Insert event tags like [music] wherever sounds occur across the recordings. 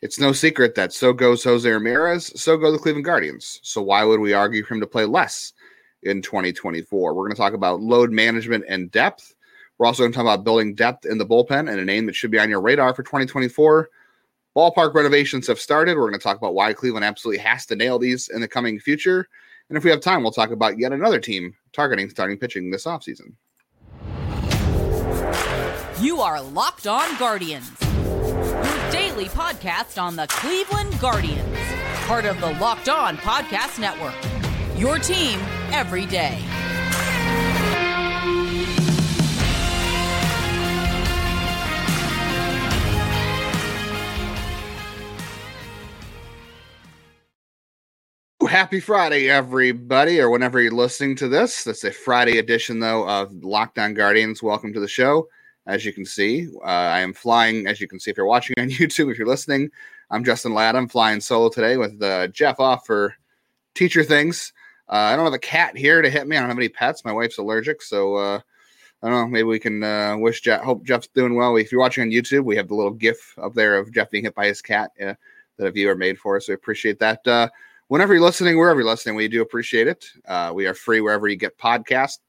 It's no secret that so goes Jose Ramirez, so go the Cleveland Guardians. So why would we argue for him to play less in 2024? We're going to talk about load management and depth. We're also going to talk about building depth in the bullpen and a name that should be on your radar for 2024. Ballpark renovations have started. We're going to talk about why Cleveland absolutely has to nail these in the coming future. And if we have time, we'll talk about yet another team targeting starting pitching this offseason. You are Locked On Guardians, daily podcast on the Cleveland Guardians, part of the Locked On Podcast Network. Your team every day. Happy Friday, everybody, or whenever you're listening to this. That's a Friday edition, though, of Locked On Guardians. Welcome to the show. As you can see, uh, I am flying, as you can see if you're watching [laughs] on YouTube, if you're listening, I'm Justin Ladd. I'm flying solo today with uh, Jeff off for teacher things. Uh, I don't have a cat here to hit me. I don't have any pets. My wife's allergic, so uh, I don't know. Maybe we can uh, wish Jeff. Hope Jeff's doing well. If you're watching on YouTube, we have the little GIF up there of Jeff being hit by his cat uh, that a viewer made for us. We appreciate that. Uh, whenever you're listening, wherever you're listening, we do appreciate it. Uh, we are free wherever you get podcasts,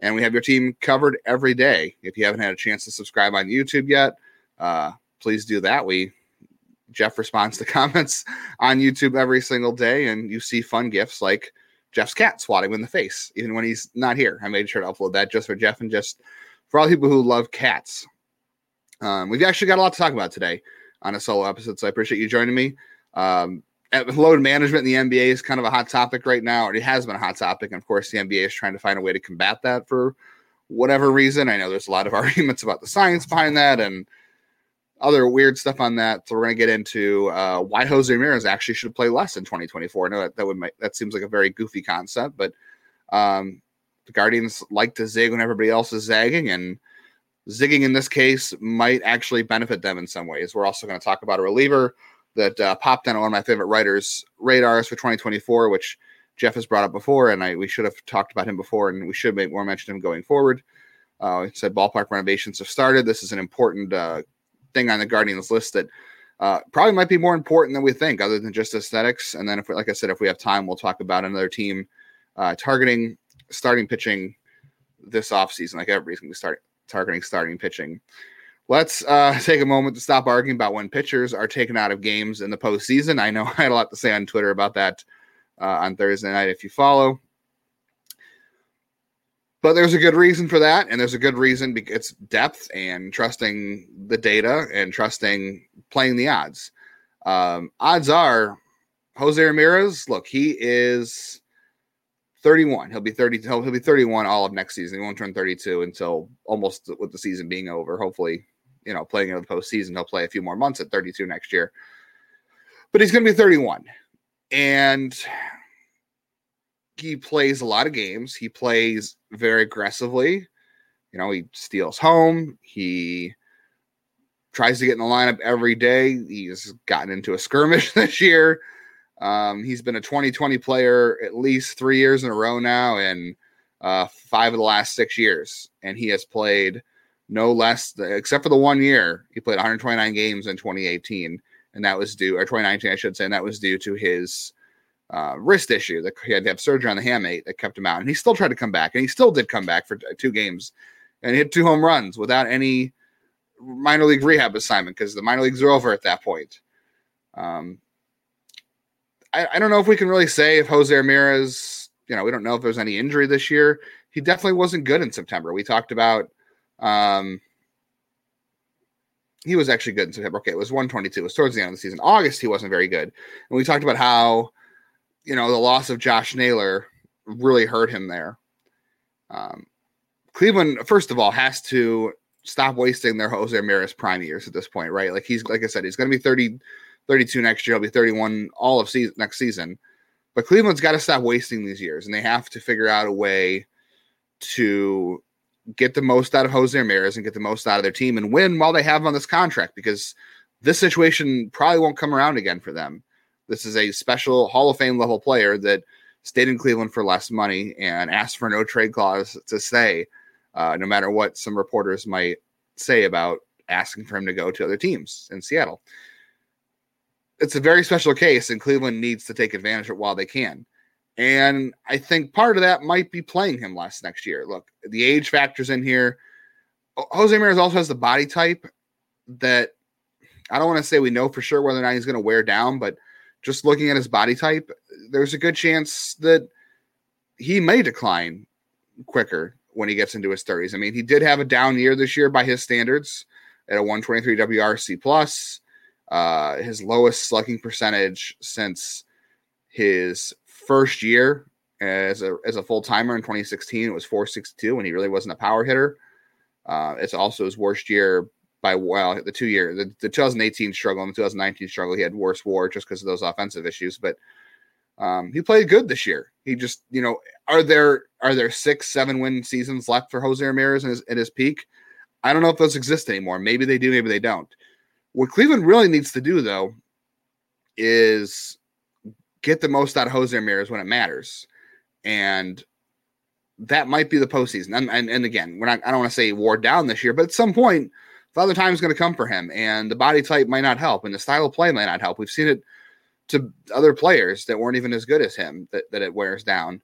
and we have your team covered every day. If you haven't had a chance to subscribe on YouTube yet, uh, please do that. We Jeff responds to [laughs] comments on YouTube every single day, and you see fun gifts like Jeff's cat swatting him in the face, even when he's not here. I made sure to upload that just for Jeff and just for all people who love cats. Um, we've actually got a lot to talk about today on a solo episode, so I appreciate you joining me. Um, load management in the NBA is kind of a hot topic right now, or it has been a hot topic. And of course, the NBA is trying to find a way to combat that for whatever reason. I know there's a lot of [laughs] arguments about the science behind that and other weird stuff on that. So we're going to get into uh, why Jose Ramirez actually should play less in 2024. I know that that would make, that seems like a very goofy concept, but um, the Guardians like to zig when everybody else is zagging, and zigging in this case might actually benefit them in some ways. We're also going to talk about a reliever that uh, popped on one of my favorite writers' radars for 2024, which Jeff has brought up before, and I we should have talked about him before, and we should make more mention of him going forward. Uh, he said ballpark renovations have started. This is an important uh, thing on the Guardians list that uh, probably might be more important than we think, other than just aesthetics. And then, if we, like I said, if we have time, we'll talk about another team uh, targeting starting pitching this offseason. Like everybody's going to start targeting starting pitching. Let's uh, [laughs] take a moment to stop arguing about when pitchers are taken out of games in the postseason. I know [laughs] I had a lot to say on Twitter about that uh, on Thursday night. If you follow, but there's a good reason for that, and there's a good reason because it's depth and trusting the data and trusting playing the odds. Um, odds are Jose Ramirez. Look, he is 31. He'll be 30. He'll, he'll be 31 all of next season. He won't turn 32 until almost with the season being over. Hopefully, you know, playing in the postseason, he'll play a few more months at 32 next year. But he's going to be 31, and he plays a lot of games. He plays very aggressively. You know, he steals home. He tries to get in the lineup every day. He's gotten into a skirmish [laughs] this year. Um, he's been a 2020 player at least three years in a row now, and uh, five of the last six years. And he has played no less, except for the one year, he played 129 games in 2018, and that was due, or 2019, I should say, and that was due to his uh, wrist issue that he had to have surgery on the hamate that kept him out. And he still tried to come back, and he still did come back for two games, and hit two home runs without any minor league rehab assignment because the minor leagues are over at that point. Um, I, I don't know if we can really say if Jose Ramirez, you know, we don't know if there's any injury this year. He definitely wasn't good in September. We talked about. Um, he was actually good in September. Okay, it was 122. It was towards the end of the season. August, he wasn't very good. And we talked about how you know, the loss of Josh Naylor really hurt him there. Um, Cleveland, first of all, has to stop wasting their Jose Ramirez prime years at this point, right? Like he's, like I said, he's going to be 30, 32 next year. He'll be 31 all of season next season. But Cleveland's got to stop wasting these years, and they have to figure out a way to get the most out of Jose Ramirez and get the most out of their team and win while they have him on this contract because this situation probably won't come around again for them. This is a special Hall of Fame level player that stayed in Cleveland for less money and asked for no trade clause to stay, uh, no matter what some reporters might say about asking for him to go to other teams in Seattle. it's a very special case, and Cleveland needs to take advantage of it while they can. And I think part of that might be playing him less next year. Look, the age factors in here. Jose Ramirez also has the body type that I don't want to say we know for sure whether or not he's going to wear down, but just looking at his body type, there's a good chance that he may decline quicker when he gets into his 30s. I mean, he did have a down year this year by his standards at a 123 WRC plus, uh, his lowest slugging percentage since his first year as a as a full timer in 2016. It was 462 and he really wasn't a power hitter. Uh, it's also his worst year by well the two year the, the 2018 struggle and the 2019 struggle. He had worse WAR just because of those offensive issues, but um, he played good this year. He just you know are there are there six seven win seasons left for Jose Ramirez at his, at his peak? I don't know if those exist anymore. Maybe they do, maybe they don't. What Cleveland really needs to do though is get the most out of Jose Ramirez when it matters. And that might be the postseason. And, and, and again, we're not, I don't want to say wore down this year, but at some point, Father Time is going to come for him, and the body type might not help, and the style of play might not help. We've seen it to other players that weren't even as good as him that, that it wears down.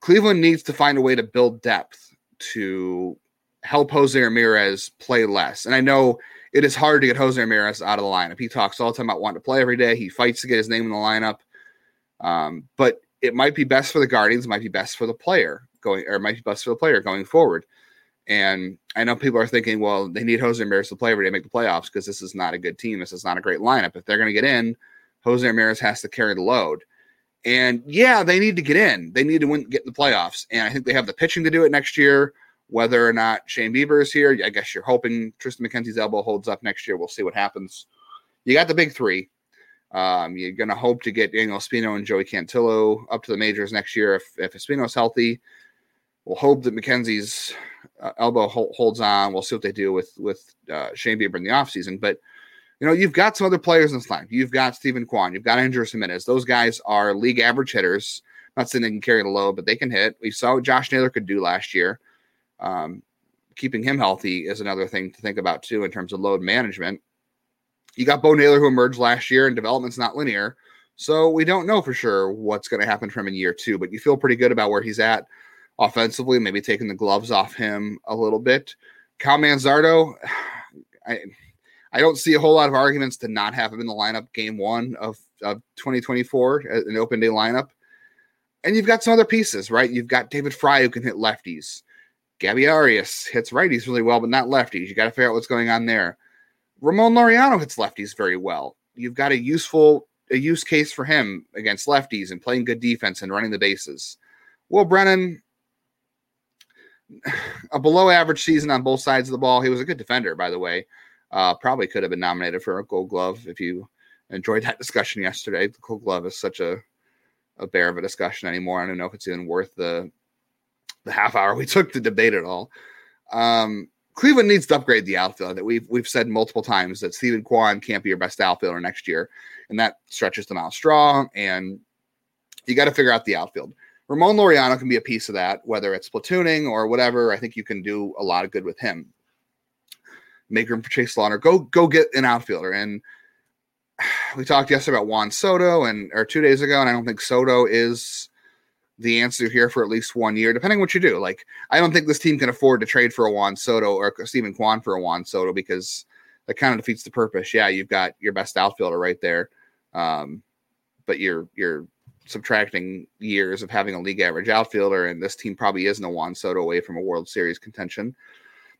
Cleveland needs to find a way to build depth to help Jose Ramirez play less. And I know it is hard to get Jose Ramirez out of the lineup. He talks all the time about wanting to play every day. He fights to get his name in the lineup. Um, but it might be best for the Guardians, might be best for the player going, or might be best for the player going forward. And I know people are thinking, well, they need Jose Ramirez to play every day, make the playoffs because this is not a good team. This is not a great lineup. If they're going to get in, Jose Ramirez has to carry the load. And yeah, they need to get in. They need to win, get in the playoffs. And I think they have the pitching to do it next year. Whether or not Shane Bieber is here, I guess you're hoping Triston McKenzie's elbow holds up next year. We'll see what happens. You got the big three. Um, you're going to hope to get Daniel Espino and Joey Cantillo up to the majors next year if, if Espino's healthy. We'll hope that McKenzie's uh, elbow holds on. We'll see what they do with with uh, Shane Bieber in the offseason. But, you know, you've got some other players in this line. You've got Steven Kwan. You've got Andrés Giménez. Those guys are league average hitters. Not saying they can carry the load, but they can hit. We saw what Josh Naylor could do last year. Um, keeping him healthy is another thing to think about too in terms of load management. You got Bo Naylor who emerged last year, and development's not linear, so we don't know for sure what's going to happen from in year two. But you feel pretty good about where he's at offensively. Maybe taking the gloves off him a little bit. Kyle Manzardo, [sighs] I I don't see a whole lot of arguments to not have him in the lineup game one of, of 2024, an open day lineup. And you've got some other pieces, right? You've got David Fry who can hit lefties. Gabby Arias hits righties really well, but not lefties. You got to figure out what's going on there. Ramon Laureano hits lefties very well. You've got a useful a use case for him against lefties and playing good defense and running the bases. Will Brennan, a below average season on both sides of the ball. He was a good defender, by the way. Uh, probably could have been nominated for a Gold Glove if you enjoyed that [laughs] discussion yesterday. The Gold Glove is such a a bear of a discussion anymore. I don't know if it's even worth the the half hour we took to debate it all. Um, Cleveland needs to upgrade the outfield. That we've we've said multiple times that Steven Kwan can't be your best outfielder next year, and that stretches them out strong. And you got to figure out the outfield. Ramon Laureano can be a piece of that, whether it's platooning or whatever. I think you can do a lot of good with him. Make room for Chase DeLauter. Go go get an outfielder. And [sighs] we talked yesterday about Juan Soto and or two days ago, and I don't think Soto is the answer here for at least one year, depending what you do. Like, I don't think this team can afford to trade for a Juan Soto or Steven Kwan for a Juan Soto because that kind of defeats the purpose. Yeah, you've got your best outfielder right there, um, but you're you're subtracting years of having a league average outfielder, and this team probably isn't a Juan Soto away from a World Series contention.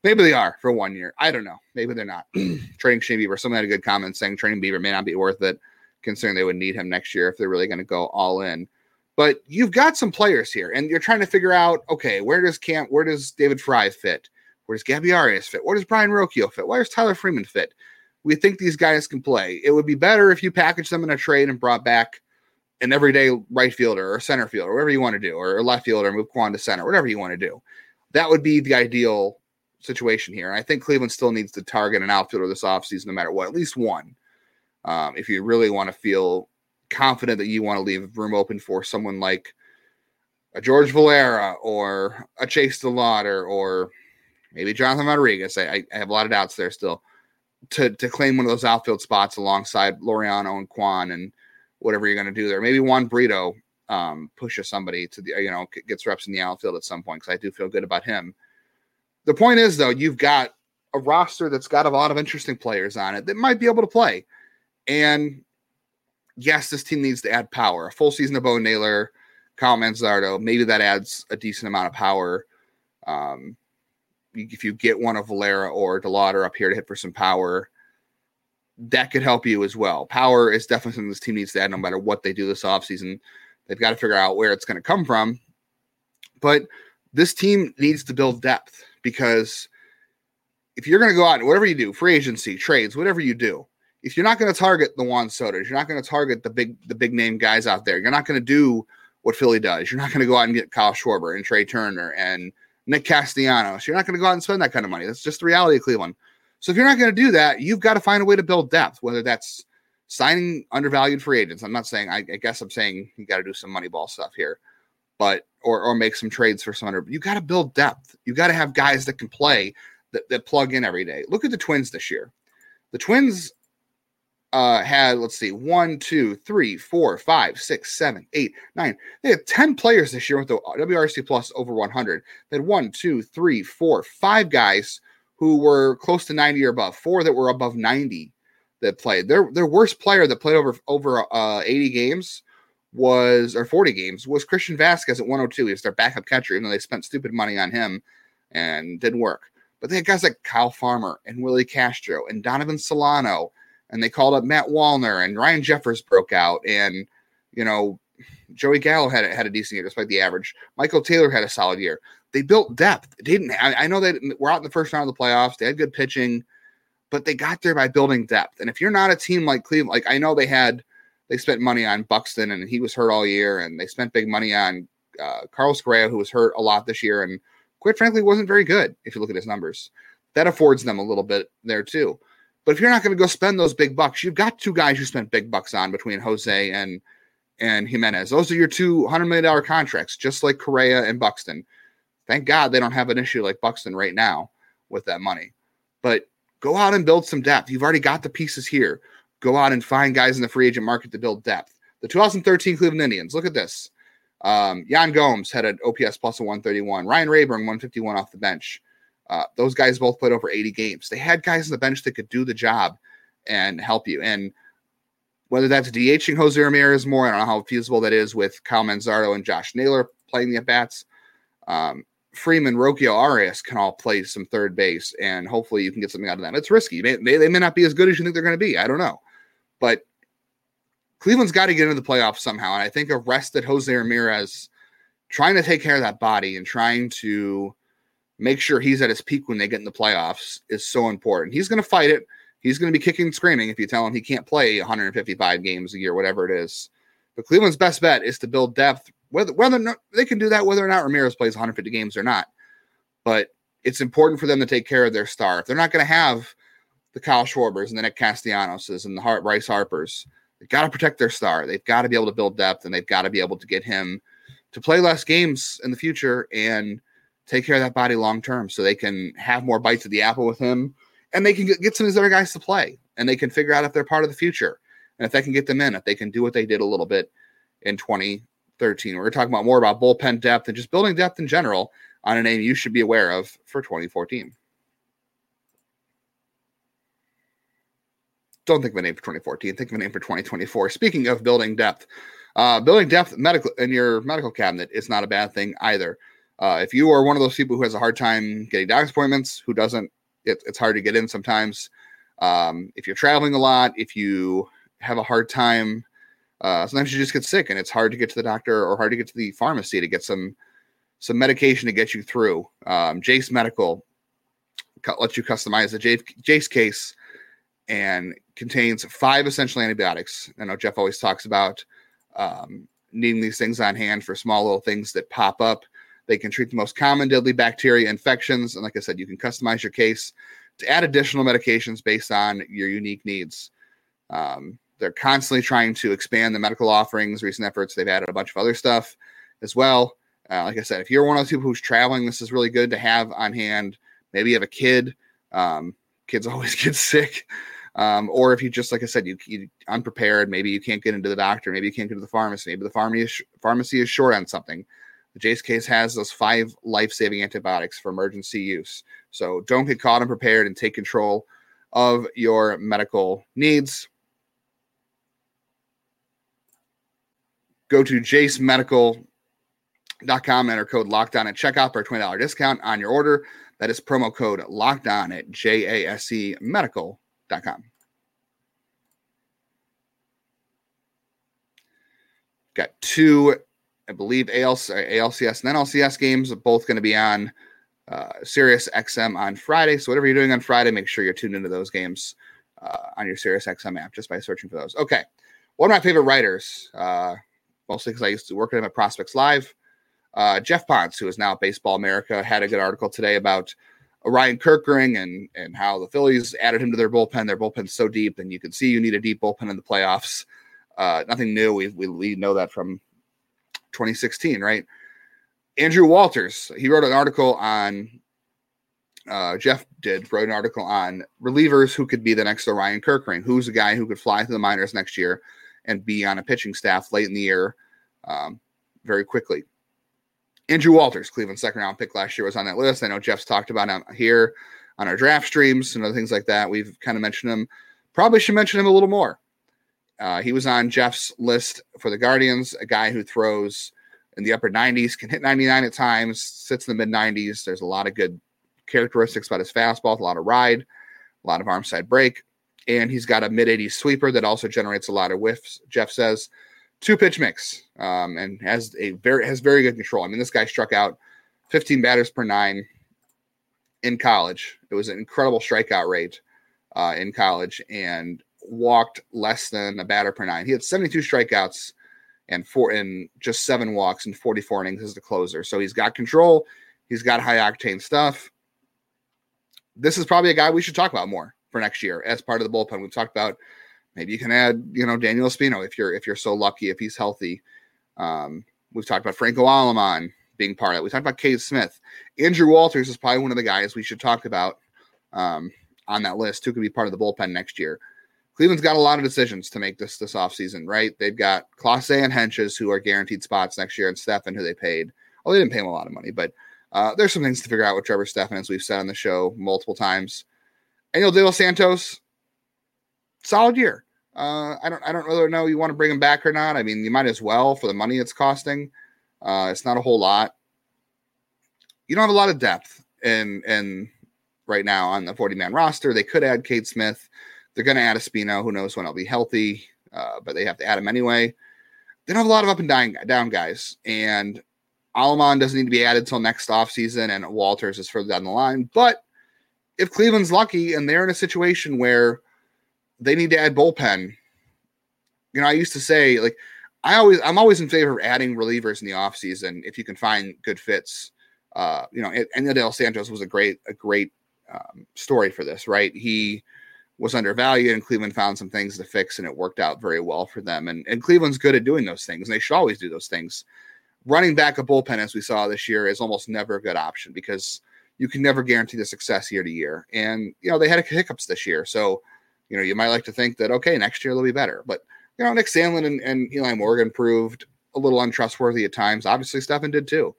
Maybe they are for one year. I don't know. Maybe they're not. [clears throat] trading Shane Bieber. Someone had a good comment saying trading Bieber may not be worth it, considering they would need him next year if they're really going to go all in. But you've got some players here, and you're trying to figure out, okay, where does Camp, where does David Fry fit? Where does Gabby Arias fit? Where does Brayan Rocchio fit? Where does Tyler Freeman fit? We think these guys can play. It would be better if you packaged them in a trade and brought back an everyday right fielder or center fielder, whatever you want to do, or left fielder, move Kwan to center, whatever you want to do. That would be the ideal situation here. And I think Cleveland still needs to target an outfielder this offseason, no matter what, at least one. Um, if you really want to feel confident that you want to leave room open for someone like a George Valera or a Chase DeLauter or maybe Jonathan Rodriguez. I, I have a lot of doubts there still. to to claim one of those outfield spots alongside Laureano and Kwan and whatever you're going to do there. Maybe Juan Brito um, pushes somebody to the you know gets reps in the outfield at some point because I do feel good about him. The point is though, you've got a roster that's got a lot of interesting players on it that might be able to play, and yes, this team needs to add power. A full season of Bo Naylor, Kyle Manzardo, maybe that adds a decent amount of power. Um, if you get one of Valera or DeLauter up here to hit for some power, that could help you as well. Power is definitely something this team needs to add no matter what they do this offseason. They've got to figure out where it's going to come from. But this team needs to build depth because if you're going to go out and whatever you do, free agency, trades, whatever you do, if you're not going to target the Juan Sotos, you're not going to target the big the big name guys out there. You're not going to do what Philly does. You're not going to go out and get Kyle Schwarber and Trea Turner and Nick Castellanos. You're not going to go out and spend that kind of money. That's just the reality of Cleveland. So if you're not going to do that, you've got to find a way to build depth, whether that's signing undervalued free agents. I'm not saying I, I guess I'm saying you got to do some money ball stuff here, but or or make some trades for some under. You got to build depth. You got to have guys that can play that, that plug in every day. Look at the Twins this year. The Twins uh, had, let's see, one, two, three, four, five, six, seven, eight, nine. They had 10 players this year with the WRC plus over 100. They had one, two, three, four, five guys who were close to 90 or above, four that were above 90 that played. Their their worst player that played over over uh, 80 games was or 40 games was Christian Vázquez at 102. He was their backup catcher, even though they spent stupid money on him and didn't work. But they had guys like Kyle Farmer and Willi Castro and Donovan Solano and they called up Matt Wallner and Ryan Jeffers broke out and you know Joey Gallo had had a decent year despite the average. Michael Taylor had a solid year. They built depth. They didn't I, I know they were out in the first round of the playoffs. They had good pitching, but they got there by building depth. And if you're not a team like Cleveland, like I know they had they spent money on Buxton and he was hurt all year, and they spent big money on uh, Carlos Correa, who was hurt a lot this year, and quite frankly wasn't very good if you look at his numbers. That affords them a little bit there too. But if you're not going to go spend those big bucks, you've got two guys you spent big bucks on between Jose and and Giménez. Those are your two hundred million dollar contracts, just like Correa and Buxton. Thank God they don't have an issue like Buxton right now with that money. But go out and build some depth. You've already got the pieces here. Go out and find guys in the free agent market to build depth. The 2013 Cleveland Indians. Look at this. Um, Yan Gomes had an OPS plus of 131. Ryan Raburn 151 off the bench. Uh, those guys both played over 80 games. They had guys on the bench that could do the job and help you. And whether that's DHing Jose Ramirez more, I don't know how feasible that is with Kyle Manzardo and Josh Naylor playing the at bats. Um, Freeman, Rocchio, Arias can all play some third base, and hopefully you can get something out of them. It's risky. They, they, they may not be as good as you think they're going to be. I don't know. But Cleveland's got to get into the playoffs somehow. And I think a rested Jose Ramirez trying to take care of that body and trying to make sure he's at his peak when they get in the playoffs is so important. He's going to fight it. He's going to be kicking and screaming if you tell him he can't play 155 games a year, whatever it is. But Cleveland's best bet is to build depth, whether whether not, they can do that, whether or not Ramirez plays 150 games or not. But it's important for them to take care of their star. If they're not going to have the Kyle Schwarbers and the Nick Castellanoses and the Hart Bryce Harpers, they've got to protect their star. They've got to be able to build depth and they've got to be able to get him to play less games in the future and – take care of that body long term so they can have more bites of the apple with him and they can get some of these other guys to play and they can figure out if they're part of the future and if they can get them in, if they can do what they did a little bit in 2013. We're talking about more about bullpen depth and just building depth in general on a name you should be aware of for 2014. Don't think of a name for 2014. Think of a name for 2024. Speaking of building depth, uh, building depth medical in your medical cabinet is not a bad thing either. Uh, if you are one of those people who has a hard time getting doctor's appointments, who doesn't, it, it's hard to get in sometimes. Um, if you're traveling a lot, if you have a hard time, uh, sometimes you just get sick and it's hard to get to the doctor or hard to get to the pharmacy to get some some medication to get you through. Um, Jase Medical lets you customize the Jase case and contains five essential antibiotics. I know Jeff always talks about um, needing these things on hand for small little things that pop up. They can treat the most common deadly bacteria infections. And like I said, you can customize your case to add additional medications based on your unique needs. Um, they're constantly trying to expand the medical offerings, recent efforts. They've added a bunch of other stuff as well. Uh, like I said, if you're one of those people who's traveling, this is really good to have on hand. Maybe you have a kid. Um, kids [laughs] always get sick. Um, or if you just like I said, you, you unprepared, maybe you can't get into the doctor, maybe you can't get to the pharmacy, maybe the pharmacy is, pharmacy is short on something. The Jase case has those five life-saving antibiotics for emergency use. So don't get caught unprepared and take control of your medical needs. Go to jasemedical.com, enter code lockdown at checkout for a $20 discount on your order. That is promo code lockdown at J A S E medical.com. Got two, I believe, ALC, ALCS and NLCS games are both going to be on uh, Sirius XM on Friday. So whatever you're doing on Friday, make sure you're tuned into those games uh, on your Sirius XM app just by searching for those. Okay, one of my favorite writers, uh, mostly because I used to work with him at Prospects Live. Uh, Geoff Pontes, who is now Baseball America, had a good article today about Orion Kerkering and and how the Phillies added him to their bullpen. Their bullpen's so deep, and you can see you need a deep bullpen in the playoffs. Uh, nothing new. We, we we know that from 2016, right? Andrew Walters, he wrote an article on. Uh, Jeff did wrote an article on relievers who could be the next Orion Kerkering, who's a guy who could fly to the minors next year and be on a pitching staff late in the year, um, very quickly. Andrew Walters, Cleveland second round pick last year, was on that list. I know Jeff's talked about him here on our draft streams and other things like that. We've kind of mentioned him. Probably should mention him a little more. Uh, he was on Jeff's list for the Guardians, a guy who throws in the upper 90s, can hit 99 at times, sits in the mid 90s. There's a lot of good characteristics about his fastball, a lot of ride, a lot of arm side break, and he's got a mid 80s sweeper that also generates a lot of whiffs. Jeff says two pitch mix um, and has a very has very good control. I mean, this guy struck out 15 batters per nine in college. It was an incredible strikeout rate uh, in college and walked less than a batter per nine. He had 72 strikeouts and four in just seven walks and 44 innings as the closer. So he's got control. He's got high octane stuff. This is probably a guy we should talk about more for next year as part of the bullpen. We've talked about maybe you can add, you know, Daniel Espino if you're if you're so lucky if he's healthy. Um, we've talked about Franco Aleman being part of it. We talked about Cade Smith. Andrew Walters is probably one of the guys we should talk about um, on that list who could be part of the bullpen next year. Cleveland's got a lot of decisions to make this this offseason, right? They've got Clase and Hentges, who are guaranteed spots next year, and Stephan who they paid. Well, they didn't pay him a lot of money, but uh, there's some things to figure out with Trevor Stephan, as we've said on the show multiple times. Daniel De Los Santos, solid year. Uh, I don't I don't really know you want to bring him back or not. I mean, you might as well for the money it's costing. Uh, it's not a whole lot. You don't have a lot of depth in in right now on the 40 man roster. They could add Cade Smith. They're going to add Espino. Who knows when I'll be healthy? Uh, but they have to add him anyway. They don't have a lot of up and down, down guys. And Aleman doesn't need to be added till next offseason, and Walters is further down the line. But if Cleveland's lucky and they're in a situation where they need to add bullpen, you know, I used to say, like, I always, I'm always in favor of adding relievers in the offseason if you can find good fits. Uh, you know, and Del Santos was a great, a great um, story for this, right? He was undervalued and Cleveland found some things to fix and it worked out very well for them. And, and Cleveland's good at doing those things. And they should always do those things. Running back a bullpen, as we saw this year, is almost never a good option because you can never guarantee the success year to year. And, you know, they had hiccups this year. So, you know, you might like to think that, okay, next year they'll be better. But, you know, Nick Sandlin and, and Eli Morgan proved a little untrustworthy at times. Obviously, Stephan did too.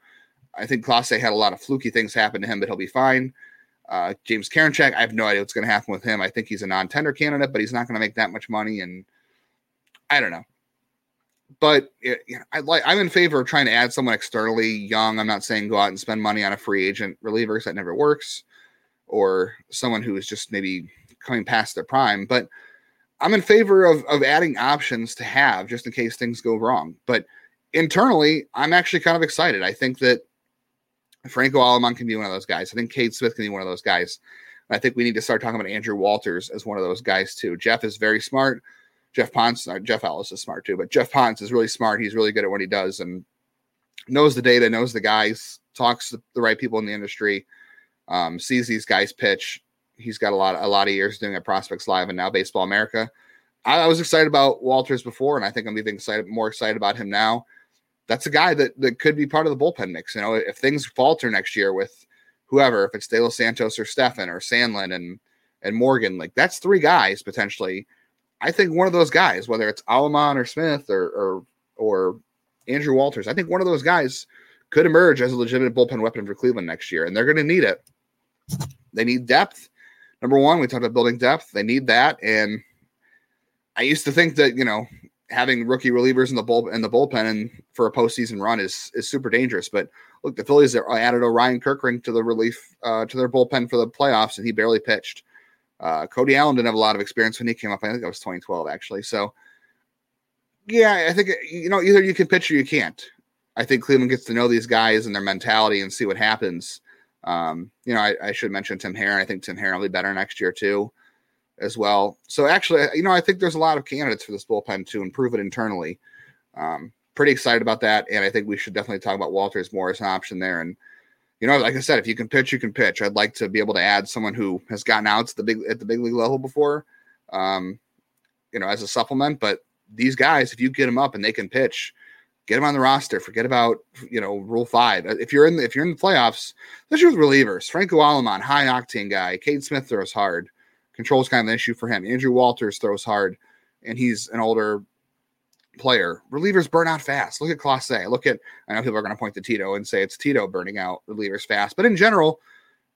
I think Clase had a lot of fluky things happen to him, but he'll be fine. Uh, James Karinchak, I have no idea what's going to happen with him. I think he's a non-tender candidate, but he's not going to make that much money, and I don't know. But it, you know, I like I'm in favor of trying to add someone externally young. I'm not saying go out and spend money on a free agent reliever because that never works, or someone who is just maybe coming past their prime. But I'm in favor of of adding options to have just in case things go wrong. But internally, I'm actually kind of excited. I think that Franco Aleman can be one of those guys. I think Cade Smith can be one of those guys. I think we need to start talking about Andrew Walters as one of those guys too. Jeff is very smart. Geoff Pontes, uh, Jeff Ellis is smart too, but Geoff Pontes is really smart. He's really good at what he does and knows the data, knows the guys, talks to the right people in the industry, um, sees these guys pitch. He's got a lot, a lot of years doing it Prospects Live and now Baseball America. I, I was excited about Walters before, and I think I'm even excited, more excited about him now that's a guy that that could be part of the bullpen mix. You know, if things falter next year with whoever, if it's De Los Santos or Stephan or Sandlin and and Morgan. Like that's three guys potentially. I think one of those guys, whether it's Aleman or Smith or or or Andrew Walters, I think one of those guys could emerge as a legitimate bullpen weapon for Cleveland next year, and they're going to need it. They need depth. Number one, we talked about building depth. They need that, and I used to think that you know having rookie relievers in the bull in the bullpen and for a postseason run is is super dangerous. But look, the Phillies added Orion Kerkering to the relief uh, to their bullpen for the playoffs, and he barely pitched. Uh, Cody Allen didn't have a lot of experience when he came up. I think that was 2012 actually. So yeah, I think you know either you can pitch or you can't. I think Cleveland gets to know these guys and their mentality and see what happens. Um, you know, I, I, should mention Tim Herrin. I think Tim Herrin will be better next year too, as well. So actually, you know, I think there's a lot of candidates for this bullpen to improve it internally. Um, pretty excited about that, and I think we should definitely talk about Walters more as an option there. And you know, like I said, if you can pitch, you can pitch. I'd like to be able to add someone who has gotten out at the big at the big league level before, um, you know, as a supplement. But these guys, if you get them up and they can pitch, get them on the roster. Forget about you know Rule Five. If you're in the, if you're in the playoffs, especially with relievers, Franco Aleman, high octane guy. Cade Smith throws hard. Control's kind of an issue for him. Andrew Walters throws hard, and he's an older player. Relievers burn out fast. Look at Clase. Look at I know people are going to point to Tito and say it's Tito burning out relievers fast, but in general,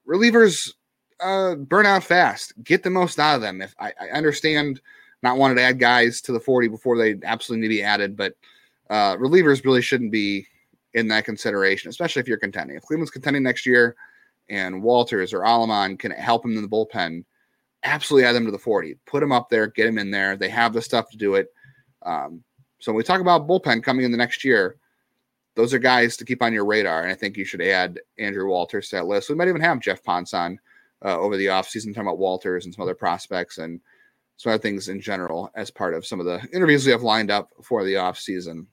relievers uh, burn out fast. Get the most out of them. If I, I understand not wanting to add guys to the 40 before they absolutely need to be added, but uh, relievers really shouldn't be in that consideration, especially if you're contending. If Cleveland's contending next year and Walters or Aleman can help him in the bullpen, absolutely add them to the 40. Put them up there, get them in there. They have the stuff to do it. Um, so when we talk about bullpen coming in the next year, those are guys to keep on your radar. And I think you should add Andrew Walters to that list. We might even have Geoff Pontes on uh, over the offseason talking about Walters and some other prospects and some other things in general as part of some of the interviews we have lined up for the offseason.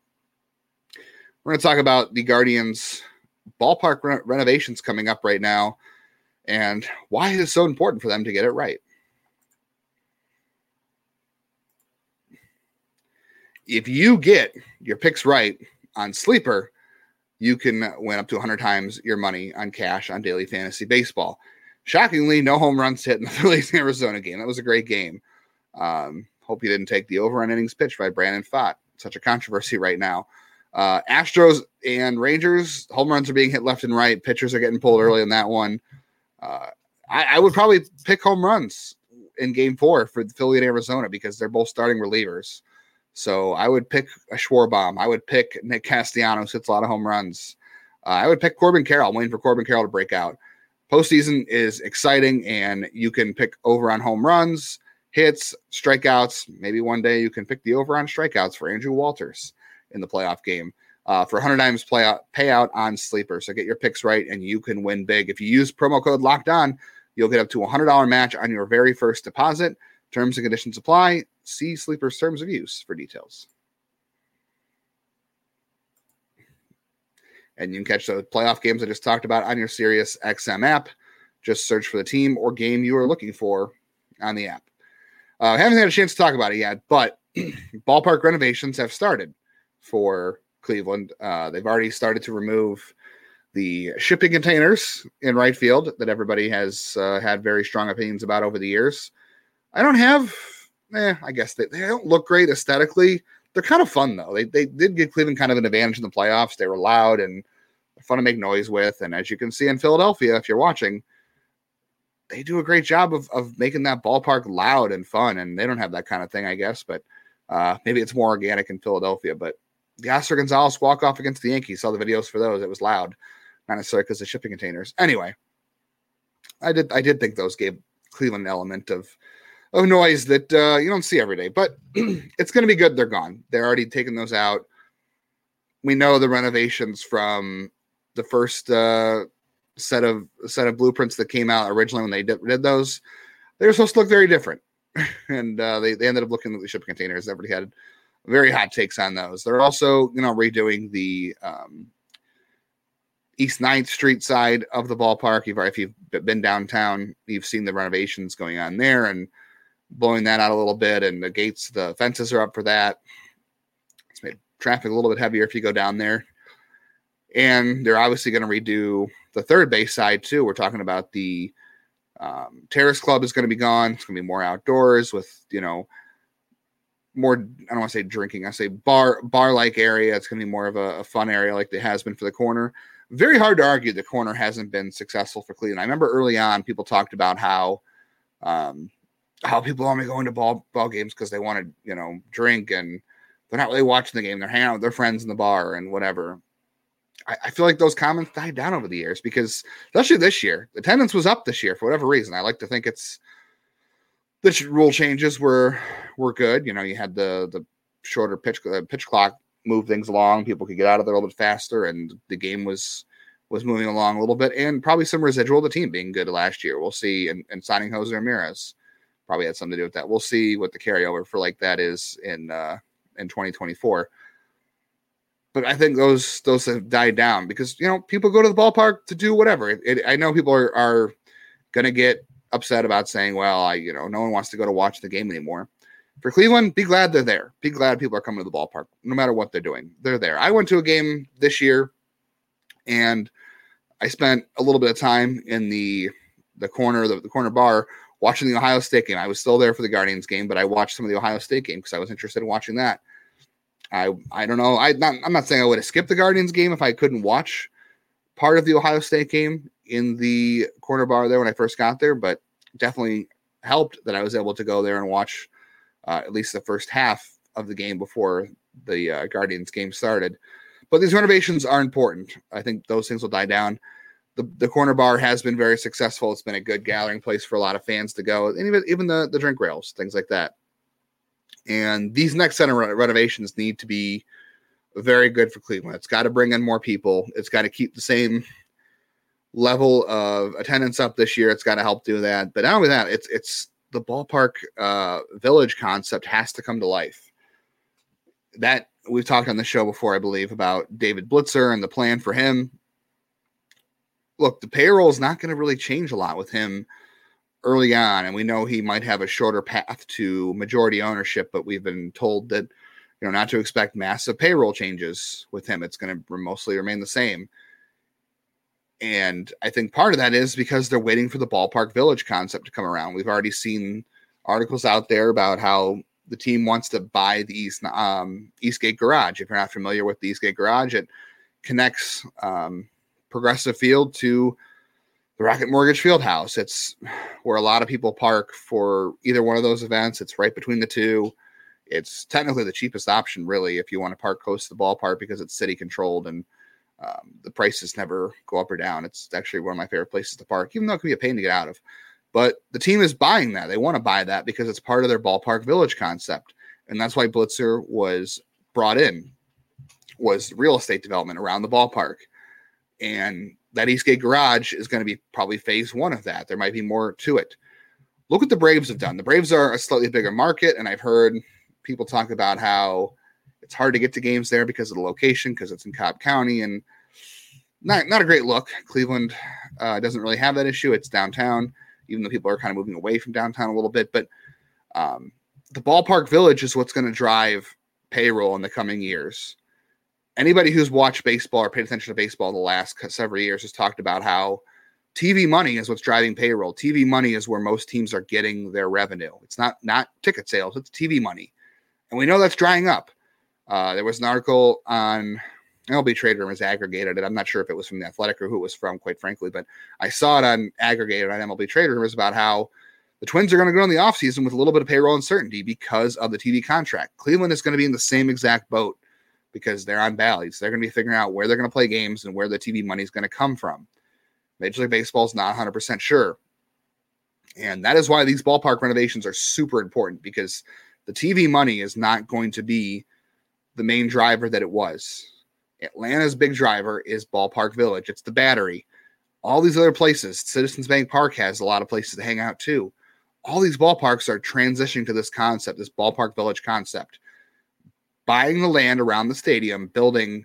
We're going to talk about the Guardians ballpark re- renovations coming up right now and why it is so important for them to get it right. If you get your picks right on Sleeper, you can win up to 100 times your money on cash on daily fantasy baseball. Shockingly, no home runs hit in the [laughs] Phillies Arizona game. That was a great game. Um, hope you didn't take the over on innings pitched by Brandon Pfaadt. Such a controversy right now. Uh, Astros and Rangers, home runs are being hit left and right. Pitchers are getting pulled early in that one. Uh, I, I, would probably pick home runs in game four for Philly and Arizona because they're both starting relievers. So I would pick a Schwarber. I would pick Nick Castellanos, hits a lot of home runs. Uh, I would pick Corbin Carroll. I'm waiting for Corbin Carroll to break out. Postseason is exciting, and you can pick over on home runs hits, strikeouts. Maybe one day you can pick the over on strikeouts for Andrew Walters in the playoff game uh, for 100 times playout payout on sleeper. So get your picks right and you can win big. If you use promo code locked on, you'll get up to a $100 match on your very first deposit. Terms and conditions apply. See Sleeper's terms of use for details. And you can catch the playoff games I just talked about on your Sirius XM app. Just search for the team or game you are looking for on the app. Uh, haven't had a chance to talk about it yet, but [clears throat] ballpark renovations have started for Cleveland. Uh, they've already started to remove the shipping containers in right field that everybody has uh, had very strong opinions about over the years. I don't have, eh, I guess they, they don't look great aesthetically. They're kind of fun though. They, they did give Cleveland kind of an advantage in the playoffs. They were loud and fun to make noise with. And as you can see in Philadelphia, if you're watching, they do a great job of, of making that ballpark loud and fun. And they don't have that kind of thing, I guess, but uh, maybe it's more organic in Philadelphia. But the Oscar Gonzalez walk off against the Yankees, saw the videos for those. It was loud, not necessarily because of shipping containers. Anyway, I did I did think those gave Cleveland an element of of noise that uh, you don't see every day. But [clears throat] it's going to be good. They're gone. They're already taking those out. We know the renovations from the first uh, set of set of blueprints that came out originally when they did, did those, they were supposed to look very different, [laughs] and uh, they they ended up looking at the shipping containers. Everybody had very hot takes on those. They're also you know redoing the um, East 9th Street side of the ballpark. If you've been downtown, you've seen the renovations going on there and blowing that out a little bit. And the gates, the fences are up for that. It's made traffic a little bit heavier if you go down there. And they're obviously going to redo the third base side too. We're talking about the Um, Terrace Club is going to be gone. It's going to be more outdoors with you know more. I don't want to say drinking. I say bar bar like area. It's going to be more of a, a fun area like it has been for the corner. Very hard to argue the corner hasn't been successful for Cleveland. I remember early on people talked about how um, how people only go into ball ball games because they want to you know drink and they're not really watching the game. They're hanging out with their friends in the bar and whatever. I, I, feel like those comments died down over the years because, especially this year, attendance was up this year for whatever reason. I like to think it's the rule changes were were good. You know, you had the the shorter pitch uh, pitch clock move things along. People could get out of there a little bit faster, and the game was was moving along a little bit, and probably some residual of the team being good last year. We'll see, and, and signing Jose Ramirez probably had something to do with that. We'll see what the carryover for like that is in uh, in 2024 but I think those those have died down because you know people go to the ballpark to do whatever. It, it, I know people are are gonna get upset about saying, "Well, I you know no one wants to go to watch the game anymore." For Cleveland, be glad they're there. Be glad people are coming to the ballpark, no matter what they're doing. They're there. I went to a game this year, and I spent a little bit of time in the the corner the, the corner bar watching the Ohio State game. I was still there for the Guardians game, but I watched some of the Ohio State game because I was interested in watching that. I I don't know. I not, I'm not saying I would have skipped the Guardians game if I couldn't watch part of the Ohio State game in the corner bar there when I first got there, but definitely helped that I was able to go there and watch uh, at least the first half of the game before the uh, Guardians game started. But these renovations are important. I think those things will die down. The, the corner bar has been very successful. It's been a good gathering place for a lot of fans to go, and even even the the drink rails, things like that. And these next set of renovations need to be very good for Cleveland. It's got to bring in more people. It's got to keep the same level of attendance up this year. It's got to help do that. But not only that, it's it's the ballpark uh, village concept has to come to life. That we've talked on the show before, I believe, about David Blitzer and the plan for him. Look, the payroll is not going to really change a lot with him early on, and we know he might have a shorter path to majority ownership, but we've been told that you know not to expect massive payroll changes with him. It's going to mostly remain the same. And I think part of that is because they're waiting for the ballpark village concept to come around. We've already seen articles out there about how the team wants to buy the East um, Eastgate Garage. If you're not familiar with the Eastgate Garage, it connects um, Progressive Field to the Rocket Mortgage Field House. It's where a lot of people park for either one of those events. It's right between the two. It's technically the cheapest option, really, if you want to park close to the ballpark because it's city controlled and um, the prices never go up or down. It's actually one of my favorite places to park, even though it can be a pain to get out of. But the team is buying that. They want to buy that because it's part of their ballpark village concept. And that's why Blitzer was brought in, was real estate development around the ballpark. And that Eastgate Garage is going to be probably phase one of that. There might be more to it. Look what the Braves have done. The Braves are a slightly bigger market, and I've heard people talk about how it's hard to get to games there because of the location, because it's in Cobb County, and not not a great look. Cleveland uh, doesn't really have that issue. It's downtown, even though people are kind of moving away from downtown a little bit. But um, the ballpark village is what's going to drive payroll in the coming years anybody who's watched baseball or paid attention to baseball in the last several years has talked about how TV money is what's driving payroll. TV money is where most teams are getting their revenue. It's not not ticket sales; it's TV money, and we know that's drying up. Uh, there was an article on MLB Trade Rumors aggregated it. I'm not sure if it was from the Athletic or who it was from, quite frankly, but I saw it on aggregated on MLB Trade Rumors about how the Twins are going to go in the offseason with a little bit of payroll uncertainty because of the TV contract. Cleveland is going to be in the same exact boat because they're on Bally's. They're going to be figuring out where they're going to play games and where the TV money is going to come from. Major League Baseball is not 100% sure. And that is why these ballpark renovations are super important because the TV money is not going to be the main driver that it was. Atlanta's big driver is Ballpark Village, it's the battery. All these other places, Citizens Bank Park has a lot of places to hang out too. All these ballparks are transitioning to this concept, this Ballpark Village concept buying the land around the stadium, building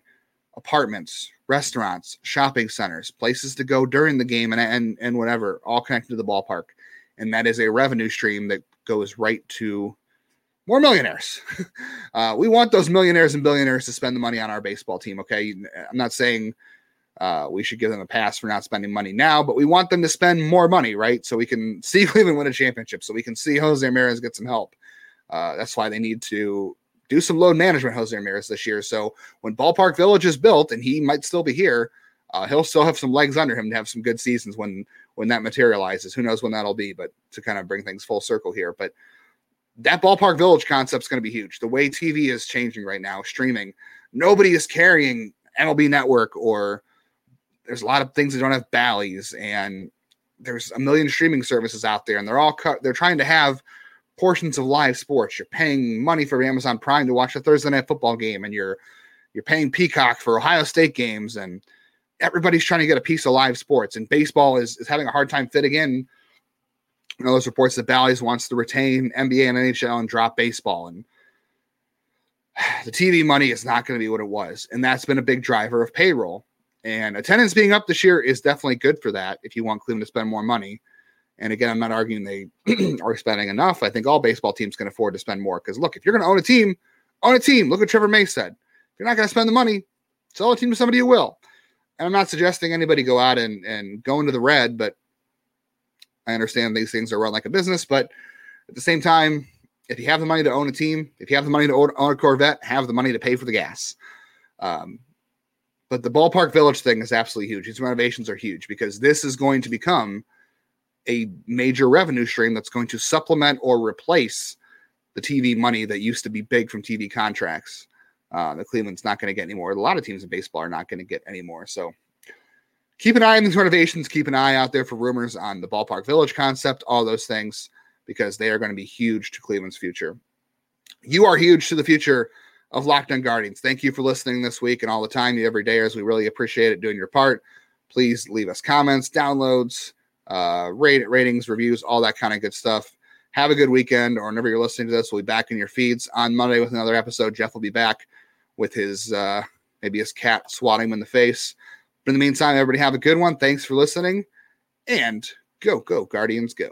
apartments, restaurants, shopping centers, places to go during the game, and and and whatever, all connected to the ballpark. And that is a revenue stream that goes right to more millionaires. [laughs] uh, we want those millionaires and billionaires to spend the money on our baseball team. Okay, I'm not saying Uh, we should give them a pass for not spending money now, but we want them to spend more money, right? So we can [laughs] see Cleveland win a championship, so we can see Jose Ramirez get some help. Uh, that's why they need to do some load management, Jose Ramirez, this year. So when Ballpark Village is built, and he might still be here, uh, he'll still have some legs under him to have some good seasons when when that materializes. Who knows when that'll be? But to kind of bring things full circle here, but that ballpark village concept is going to be huge. The way TV is changing right now, streaming, nobody is carrying MLB Network or there's a lot of things that don't have Bally's and there's a million streaming services out there and they're all cut. They're trying to have portions of live sports. You're paying money for Amazon Prime to watch a Thursday night football game and you're you're paying Peacock for Ohio State games and everybody's trying to get a piece of live sports and baseball is, is having a hard time fitting in you know, those reports that Bally's wants to retain NBA and NHL and drop baseball. And [sighs] the TV money is not going to be what it was. And that's been a big driver of payroll. And attendance being up this year is definitely good for that if you want Cleveland to spend more money. And again, I'm not arguing they [clears throat] are spending enough. I think all baseball teams can afford to spend more. Because look, if you're going to own a team, own a team. Look what Trevor May said. If you're not going to spend the money, sell a team to somebody who will. And I'm not suggesting anybody go out and, and go into the red, but I understand these things are run like a business, but at the same time, if you have the money to own a team, if you have the money to own a Corvette, have the money to pay for the gas. Um, but the ballpark village thing is absolutely huge. These renovations are huge because this is going to become a major revenue stream that's going to supplement or replace the TV money that used to be big from TV contracts. Uh, the Cleveland's not going to get anymore. A lot of teams in baseball are not going to get anymore. So keep an eye on these renovations. Keep an eye out there for rumors on the ballpark village concept, all those things, because they are going to be huge to Cleveland's future. You are huge to the future of Locked Guardians. Thank you for listening this week and all the time you every day, as we really appreciate it doing your part. Please leave us comments, downloads, uh, rate, ratings, reviews, all that kind of good stuff. Have a good weekend, or whenever you're listening to this, we'll be back in your feeds on Monday with another episode. Geoff will be back with his uh, maybe his cat swatting him in the face. But in the meantime, everybody have a good one. Thanks for listening and go, go, Guardians, go.